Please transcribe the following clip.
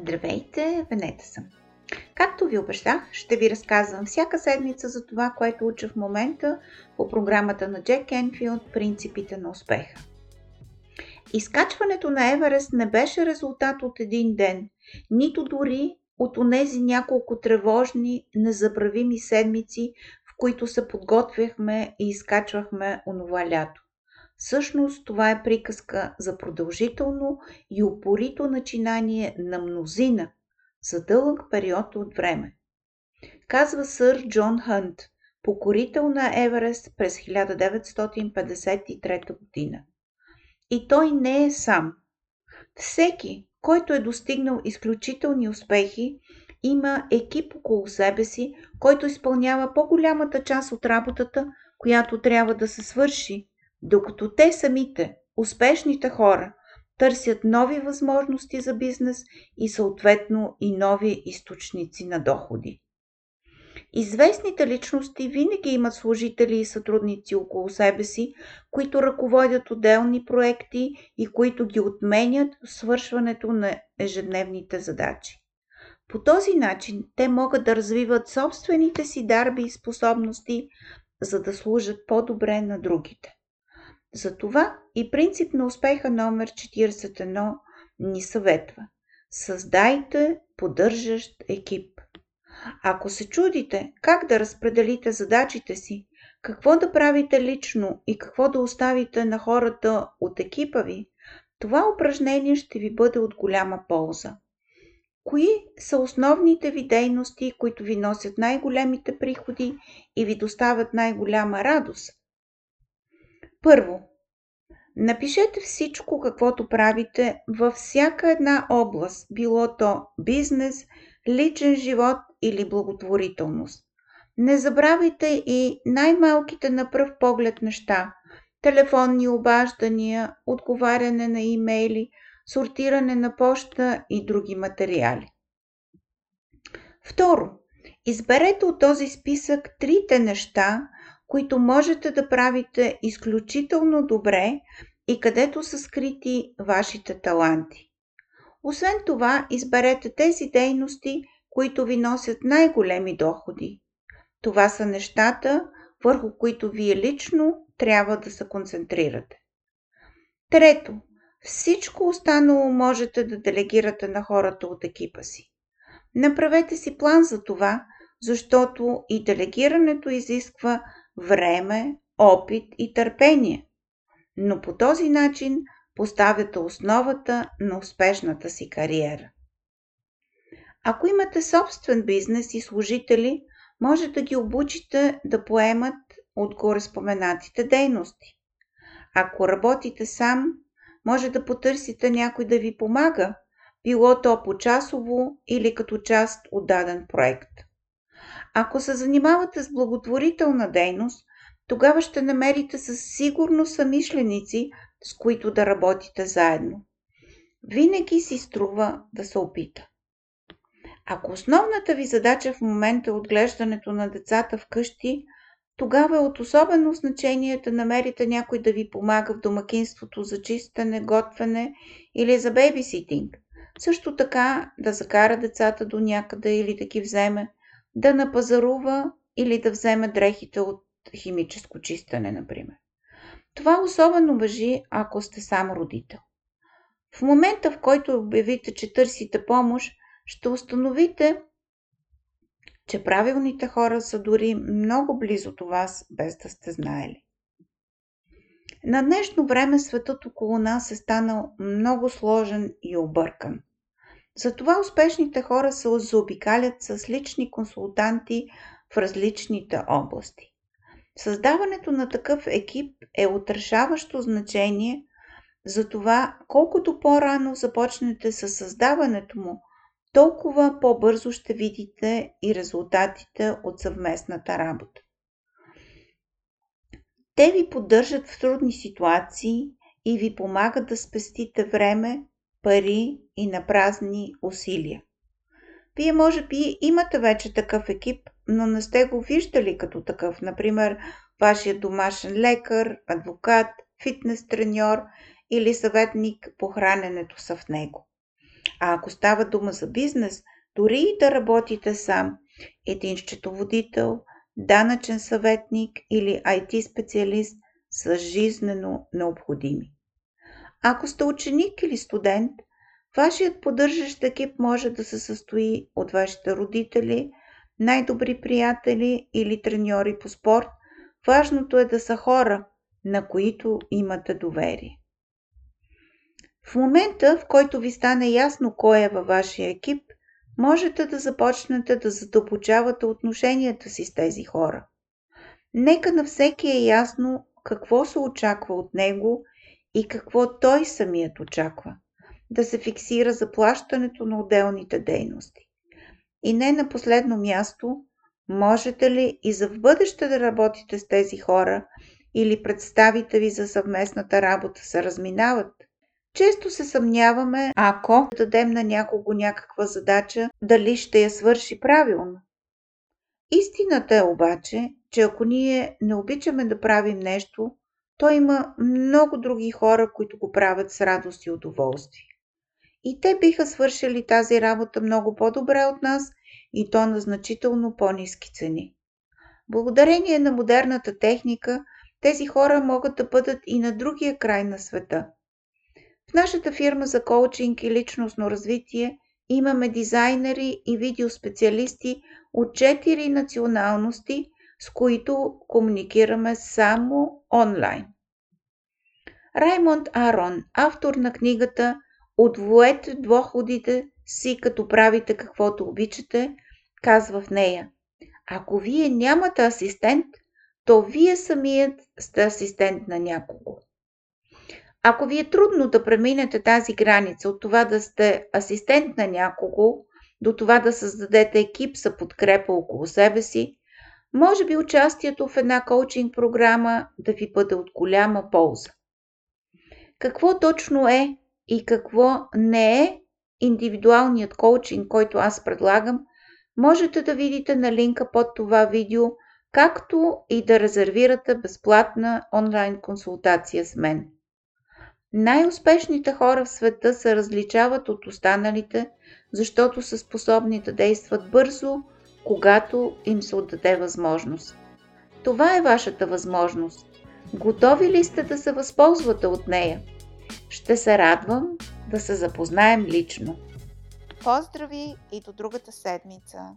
Здравейте, Венета съм. Както ви обещах, ще ви разказвам всяка седмица за това, което уча в момента по програмата на Джек Енфилд «Принципите на успеха». Изкачването на Еверест не беше резултат от един ден, нито дори от онези няколко тревожни, незабравими седмици, в които се подготвяхме и изкачвахме онова лято. Всъщност това е приказка за продължително и упорито начинание на мнозина за дълъг период от време. Казва сър Джон Хънт, покорител на Еверест през 1953 година. И той не е сам. Всеки, който е достигнал изключителни успехи, има екип около себе си, който изпълнява по-голямата част от работата, която трябва да се свърши, докато те самите, успешните хора, търсят нови възможности за бизнес и съответно и нови източници на доходи. Известните личности винаги имат служители и сътрудници около себе си, които ръководят отделни проекти и които ги отменят в свършването на ежедневните задачи. По този начин те могат да развиват собствените си дарби и способности, за да служат по-добре на другите. Затова и принцип на успеха номер 41 ни съветва. Създайте поддържащ екип. Ако се чудите как да разпределите задачите си, какво да правите лично и какво да оставите на хората от екипа ви, това упражнение ще ви бъде от голяма полза. Кои са основните ви дейности, които ви носят най-големите приходи и ви доставят най-голяма радост? Първо, напишете всичко, каквото правите във всяка една област, било то бизнес, личен живот или благотворителност. Не забравяйте и най-малките на пръв поглед неща – телефонни обаждания, отговаряне на имейли, сортиране на поща и други материали. Второ, изберете от този списък трите неща, които можете да правите изключително добре и където са скрити вашите таланти. Освен това, изберете тези дейности, които ви носят най-големи доходи. Това са нещата, върху които вие лично трябва да се концентрирате. Трето, всичко останало можете да делегирате на хората от екипа си. Направете си план за това, защото и делегирането изисква време, опит и търпение. Но по този начин поставяте основата на успешната си кариера. Ако имате собствен бизнес и служители, може да ги обучите да поемат от горе споменатите дейности. Ако работите сам, може да потърсите някой да ви помага, било то по-часово или като част от даден проект. Ако се занимавате с благотворителна дейност, тогава ще намерите със сигурно самишленици, с които да работите заедно. Винаги си струва да се опита. Ако основната ви задача в момента е отглеждането на децата вкъщи, тогава е от особено значение да намерите някой да ви помага в домакинството за чистене, готвене или за бейбиситинг. Също така да закара децата до някъде или да ги вземе, да напазарува или да вземе дрехите от химическо чистене, например. Това особено въжи, ако сте сам родител. В момента, в който обявите, че търсите помощ, ще установите, че правилните хора са дори много близо до вас, без да сте знаели. На днешно време светът около нас е станал много сложен и объркан. Затова успешните хора се заобикалят с лични консултанти в различните области. Създаването на такъв екип е отрешаващо значение за това колкото по-рано започнете с създаването му, толкова по-бързо ще видите и резултатите от съвместната работа. Те ви поддържат в трудни ситуации и ви помагат да спестите време, пари и напразни усилия. Вие може би имате вече такъв екип, но не сте го виждали като такъв. Например, вашия домашен лекар, адвокат, фитнес треньор или съветник по храненето са в него. А ако става дума за бизнес, дори и да работите сам, един счетоводител, данъчен съветник или IT специалист са жизнено необходими. Ако сте ученик или студент, вашият поддържащ екип може да се състои от вашите родители, най-добри приятели или треньори по спорт. Важното е да са хора, на които имате доверие. В момента, в който ви стане ясно кой е във вашия екип, можете да започнете да задълбочавате отношенията си с тези хора. Нека на всеки е ясно какво се очаква от него и какво той самият очаква. Да се фиксира заплащането на отделните дейности. И не на последно място, можете ли и за в бъдеще да работите с тези хора или представите ви за съвместната работа се разминават? Често се съмняваме, ако дадем на някого някаква задача, дали ще я свърши правилно. Истината е обаче, че ако ние не обичаме да правим нещо, то има много други хора, които го правят с радост и удоволствие. И те биха свършили тази работа много по-добре от нас и то на значително по-низки цени. Благодарение на модерната техника, тези хора могат да бъдат и на другия край на света. В нашата фирма за коучинг и личностно развитие имаме дизайнери и видеоспециалисти от 4 националности, с които комуникираме само онлайн. Раймонд Арон, автор на книгата Отвоете доходите си, като правите каквото обичате, казва в нея. Ако вие нямате асистент, то вие самият сте асистент на някого. Ако ви е трудно да преминете тази граница от това да сте асистент на някого, до това да създадете екип за подкрепа около себе си, може би участието в една коучинг програма да ви бъде от голяма полза. Какво точно е и какво не е индивидуалният коучинг, който аз предлагам, можете да видите на линка под това видео, както и да резервирате безплатна онлайн консултация с мен. Най-успешните хора в света се различават от останалите, защото са способни да действат бързо, когато им се отдаде възможност. Това е вашата възможност. Готови ли сте да се възползвате от нея? Ще се радвам да се запознаем лично. Поздрави и до другата седмица!